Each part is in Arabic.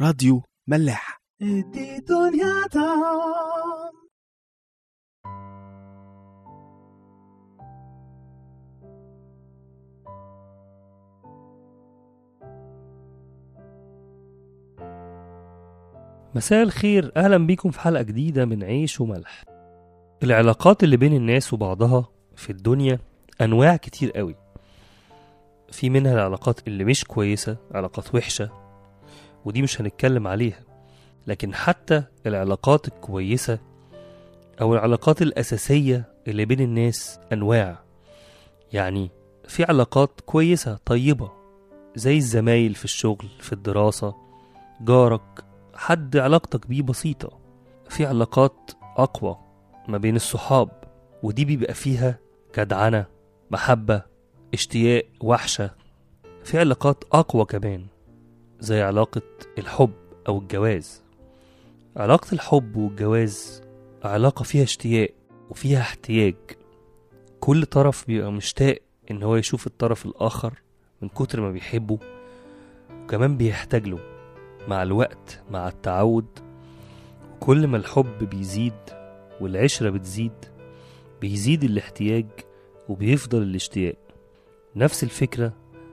راديو ملاح. مساء الخير. أهلا بيكم في حلقة جديدة من عيش وملح. العلاقات اللي بين الناس وبعضها في الدنيا أنواع كتير قوي. في منها العلاقات اللي مش كويسة علاقات وحشة ودي مش هنتكلم عليها لكن حتى العلاقات الكويسة أو العلاقات الأساسية اللي بين الناس أنواع. يعني في علاقات كويسة طيبة زي الزمايل في الشغل في الدراسة جارك حد علاقتك بيه بسيطة. في علاقات أقوى ما بين الصحاب ودي بيبقى فيها جدعنة محبة اشتياق وحشة. في علاقات أقوى كمان. زي علاقة الحب أو الجواز. علاقة الحب والجواز علاقة فيها اشتياق وفيها احتياج. كل طرف بيبقى مشتاق إن هو يشوف الطرف الآخر من كتر ما بيحبه وكمان بيحتاج له مع الوقت مع التعود. كل ما الحب بيزيد والعشرة بتزيد بيزيد الاحتياج وبيفضل الاشتياق. نفس الفكرة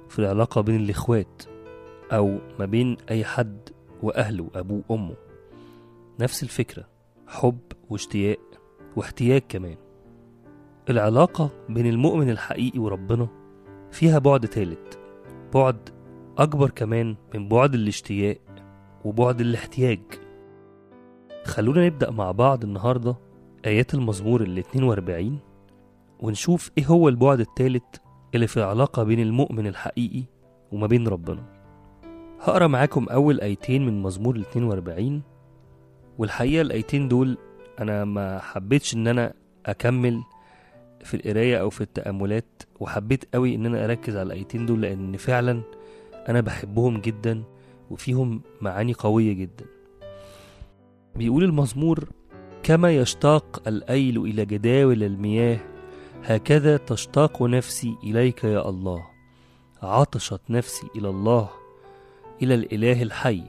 في العلاقة بين الإخوات. أو ما بين أي حد وأهله أبوه وأمه. نفس الفكرة حب واشتياق واحتياج كمان. العلاقة بين المؤمن الحقيقي وربنا فيها بعد تالت بعد أكبر كمان من بعد الاشتياق وبعد الاحتياج. خلونا نبدأ مع بعض النهاردة آيات المزمور ال 42 ونشوف إيه هو البعد التالت اللي في العلاقة بين المؤمن الحقيقي وما بين ربنا. هقرأ معاكم أول آيتين من مزمور ال 42 والحقيقة الآيتين دول أنا ما حبيتش إن أنا أكمل في القراية أو في التأملات وحبيت قوي إن أنا أركز على الآيتين دول لأن فعلا أنا بحبهم جدا وفيهم معاني قوية جدا. بيقول المزمور كما يشتاق الأيل إلى جداول المياه هكذا تشتاق نفسي إليك يا الله عطشت نفسي إلى الله إلى الإله الحي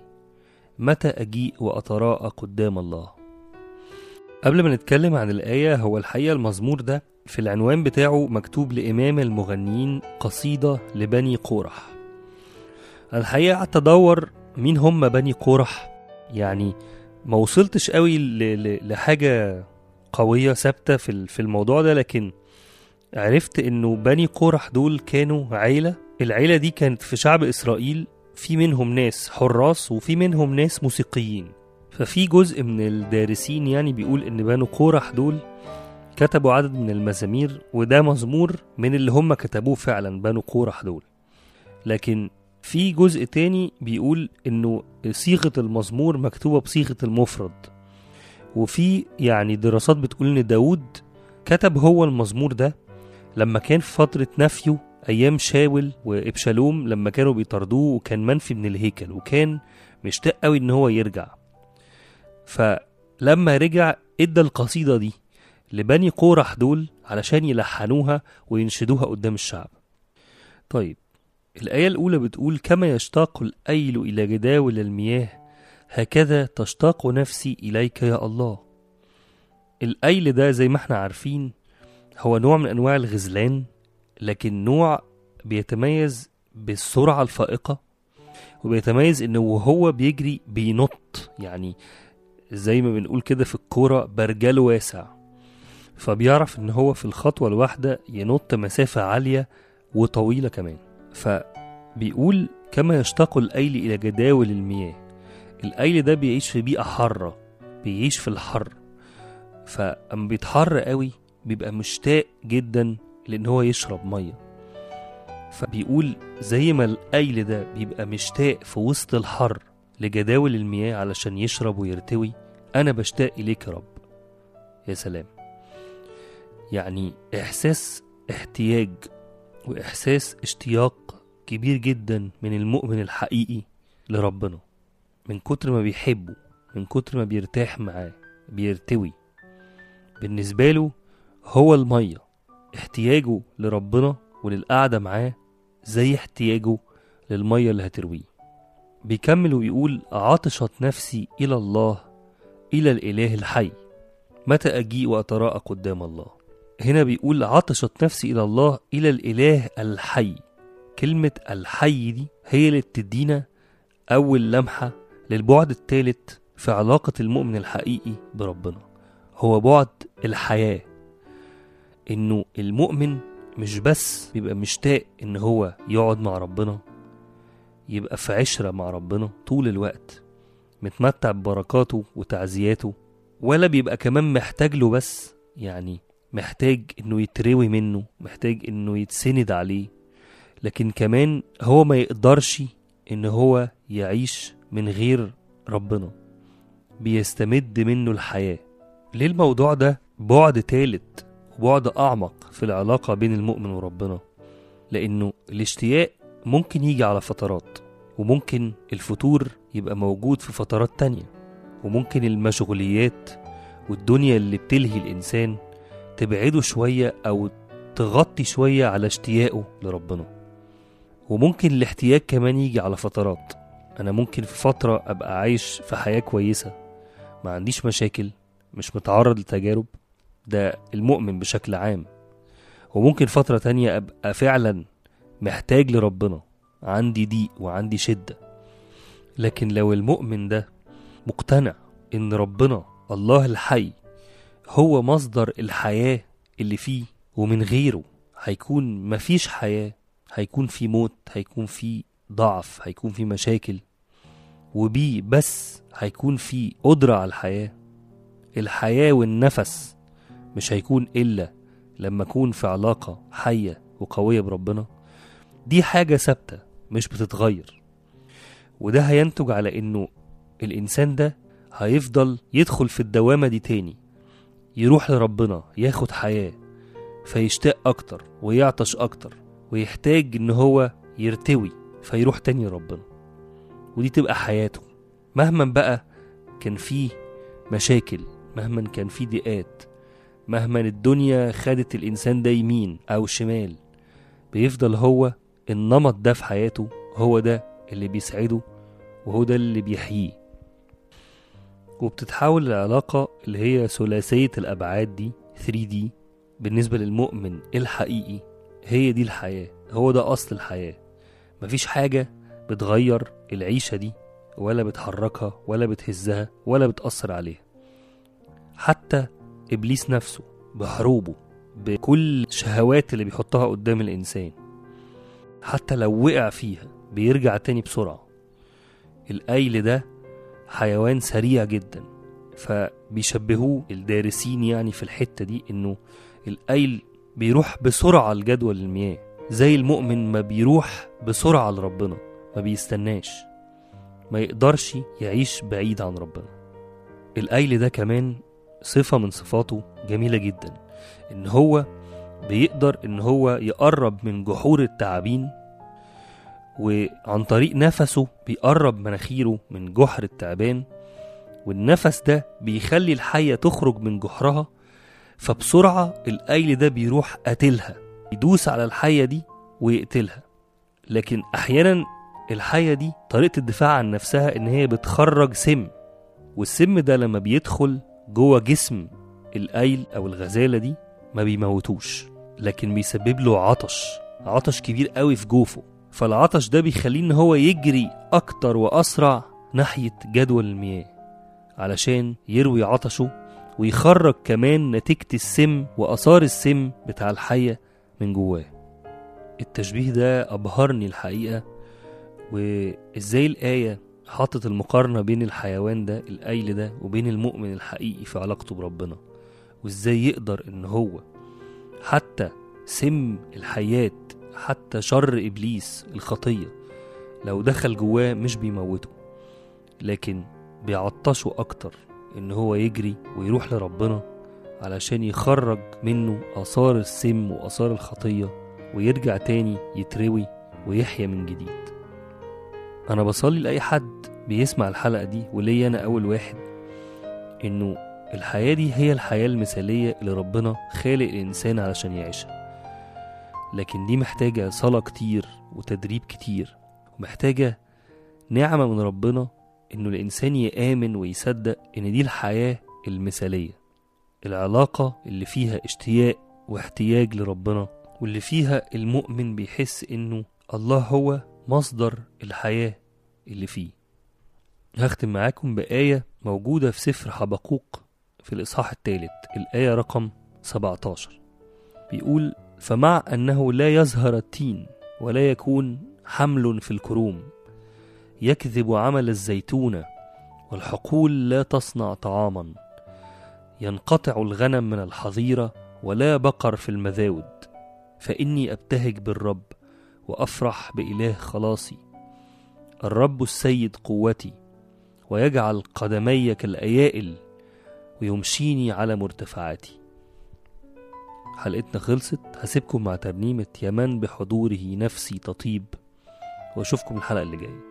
متى أجيء وأتراءى قدام الله. قبل ما نتكلم عن الآية هو الحقيقة المزمور ده في العنوان بتاعه مكتوب لإمام المغنيين قصيدة لبني قورح الحقيقة قعدت أدور مين هم بني قورح يعني ما وصلتش قوي لحاجة قوية ثابتة في ال- في الموضوع ده لكن عرفت إنه بني قورح دول كانوا عيلة. العيلة دي كانت في شعب إسرائيل في منهم ناس حراس وفي منهم ناس موسيقيين. ففي جزء من الدارسين يعني بيقول إن بنو قورح دول كتبوا عدد من المزامير وده مزمور من اللي هم كتبوه فعلا بنو قورح دول. لكن في جزء تاني بيقول إنه صيغة المزمور مكتوبة بصيغة المفرد. وفي يعني دراسات بتقول إن داود كتب هو المزمور ده لما كان في فترة نفيه أيام شاول وإبشالوم لما كانوا بيطردوه وكان منفي من الهيكل وكان مشتاق قوي إن هو يرجع. فلما رجع إدى القصيدة دي لبني قورح دول علشان يلحنوها وينشدوها قدام الشعب. طيب الآية الأولى بتقول كما يشتاق الأيل إلى جداول المياه هكذا تشتاق نفسي إليك يا الله. الأيل ده زي ما إحنا عارفين هو نوع من أنواع الغزلان لكن نوع بيتميز بالسرعة الفائقة وبيتميز إنه وهو بيجري بينط. يعني زي ما بنقول كده في الكورة برجله واسع. فبيعرف إن هو في الخطوة الواحدة ينط مسافة عالية وطويلة كمان. فبيقول كما يشتاق الأيل إلى جداول المياه. الأيل ده بيعيش في بيئة حارة بيعيش في الحر. فأما بيتحر قوي بيبقى مشتاق جدا لأن هو يشرب مية. فبيقول زي ما الأيل ده بيبقى مشتاق في وسط الحر لجداول المياه علشان يشرب ويرتوي أنا بشتاق إليك يا رب. يا سلام. يعني إحساس احتياج وإحساس اشتياق كبير جدا من المؤمن الحقيقي لربنا. من كتر ما بيحبه من كتر ما بيرتاح معاه بيرتوي. بالنسبة له هو المية. احتياجه لربنا وللقعدة معاه زي احتياجه للمية اللي هترويه. بيكمل ويقول عطشت نفسي إلى الله إلى الإله الحي. متى أجيء وأتراءى قدام الله؟ هنا بيقول عطشت نفسي إلى الله إلى الإله الحي. كلمة الحي دي هي اللي بتدينا أول لمحة للبعد الثالث في علاقة المؤمن الحقيقي بربنا. هو بعد الحياة. إنه المؤمن مش بس بيبقى مشتاق إن هو يقعد مع ربنا يبقى في عشرة مع ربنا طول الوقت متمتع ببركاته وتعزياته ولا بيبقى كمان محتاج له بس يعني محتاج إنه يتروي منه محتاج إنه يتسند عليه لكن كمان هو ما يقدرش إن هو يعيش من غير ربنا بيستمد منه الحياة. ليه الموضوع ده بعد تالت؟ وبعد أعمق في العلاقة بين المؤمن وربنا لأنه الاشتياق ممكن يجي على فترات وممكن الفتور يبقى موجود في فترات تانية وممكن المشغوليات والدنيا اللي بتلهي الإنسان تبعده شوية أو تغطي شوية على اشتياقه لربنا. وممكن الاحتياج كمان يجي على فترات. أنا ممكن في فترة أبقى عايش في حياة كويسة ما عنديش مشاكل مش متعرض لتجارب. ده المؤمن بشكل عام. وممكن فترة تانية أبقى فعلا محتاج لربنا عندي ضيق وعندي شدة. لكن لو المؤمن ده مقتنع إن ربنا الله الحي هو مصدر الحياة اللي فيه ومن غيره هيكون مفيش حياة هيكون في موت هيكون في ضعف هيكون في مشاكل. وبيه بس هيكون في قدرة على الحياة الحياة والنفس مش هيكون إلا لما أكون في علاقة حية وقوية بربنا. دي حاجة ثابتة مش بتتغير. وده هينتج على إنه الإنسان ده هيفضل يدخل في الدوامة دي تاني. يروح لربنا ياخد حياة فيشتاق أكتر ويعطش أكتر ويحتاج إن هو يرتوي فيروح تاني لربنا. ودي تبقى حياته. مهما بقى كان فيه مشاكل مهما كان فيه ضيقات مهما الدنيا خدت الإنسان ده يمين أو شمال بيفضل هو النمط ده في حياته هو ده اللي بيسعده وهو ده اللي بيحييه. وبتتحول العلاقة اللي هي ثلاثية الأبعاد دي 3D بالنسبة للمؤمن الحقيقي هي دي الحياة هو ده أصل الحياة. مفيش حاجة بتغير العيشة دي ولا بتحركها ولا بتهزها ولا بتأثر عليها. حتى إبليس نفسه بحروبه بكل شهوات اللي بيحطها قدام الإنسان. حتى لو وقع فيها بيرجع تاني بسرعة. الأيل ده حيوان سريع جدا فبيشبهوه الدارسين يعني في الحتة دي إنه الأيل بيروح بسرعة لجدول المياه. زي المؤمن ما بيروح بسرعة لربنا ما بيستناش. ما يقدرش يعيش بعيد عن ربنا. الأيل ده كمان صفة من صفاته جميلة جدا. إن هو بيقدر إن هو يقرب من جحور التعابين وعن طريق نفسه بيقرب مناخيره من جحر التعبان والنفس ده بيخلي الحية تخرج من جحرها فبسرعة الأيل ده بيروح قاتلها يدوس على الحية دي ويقتلها. لكن أحيانا الحية دي طريقة الدفاع عن نفسها إن هي بتخرج سم والسم ده لما بيدخل جوه جسم الأيل أو الغزالة دي ما بيموتوش لكن بيسبب له عطش عطش كبير قوي في جوفه. فالعطش ده بيخليه إن هو يجري أكتر وأسرع ناحية جدول المياه علشان يروي عطشه ويخرج كمان نتيجة السم وآثار السم بتاع الحية من جواه. التشبيه ده أبهرني الحقيقة وإزاي الآية حطت المقارنة بين الحيوان ده الأيل ده وبين المؤمن الحقيقي في علاقته بربنا. وإزاي يقدر إن هو حتى سم الحياة حتى شر إبليس الخطية لو دخل جواه مش بيموته لكن بيعطشه أكتر إن هو يجري ويروح لربنا علشان يخرج منه آثار السم وآثار الخطية ويرجع تاني يتروي ويحيا من جديد. أنا بصلي لأي حد بيسمع الحلقة دي وليا أنا أول واحد إنه الحياة دي هي الحياة المثالية اللي ربنا خالق الإنسان علشان يعيشها. لكن دي محتاجة صلاة كتير وتدريب كتير ومحتاجة نعمة من ربنا إنه الإنسان يآمن ويصدق إن دي الحياة المثالية العلاقة اللي فيها اشتياق واحتياج لربنا واللي فيها المؤمن بيحس إنه الله هو مصدر الحياة اللي فيه. هختم معاكم بآية موجودة في سفر حبقوق في الإصحاح الثالث الآية رقم 17 بيقول فمع أنه لا يظهر التين ولا يكون حمل في الكروم يكذب عمل الزيتونة والحقول لا تصنع طعاما ينقطع الغنم من الحظيرة ولا بقر في المذاود فإني أبتهج بالرب وأفرح بإله خلاصي. الرب السيد قوتي ويجعل قدمي كالأيائل ويمشيني على مرتفعاتي. حلقتنا خلصت هسيبكم مع ترنيمة يمن بحضوره نفسي تطيب وأشوفكم الحلقة اللي جاية.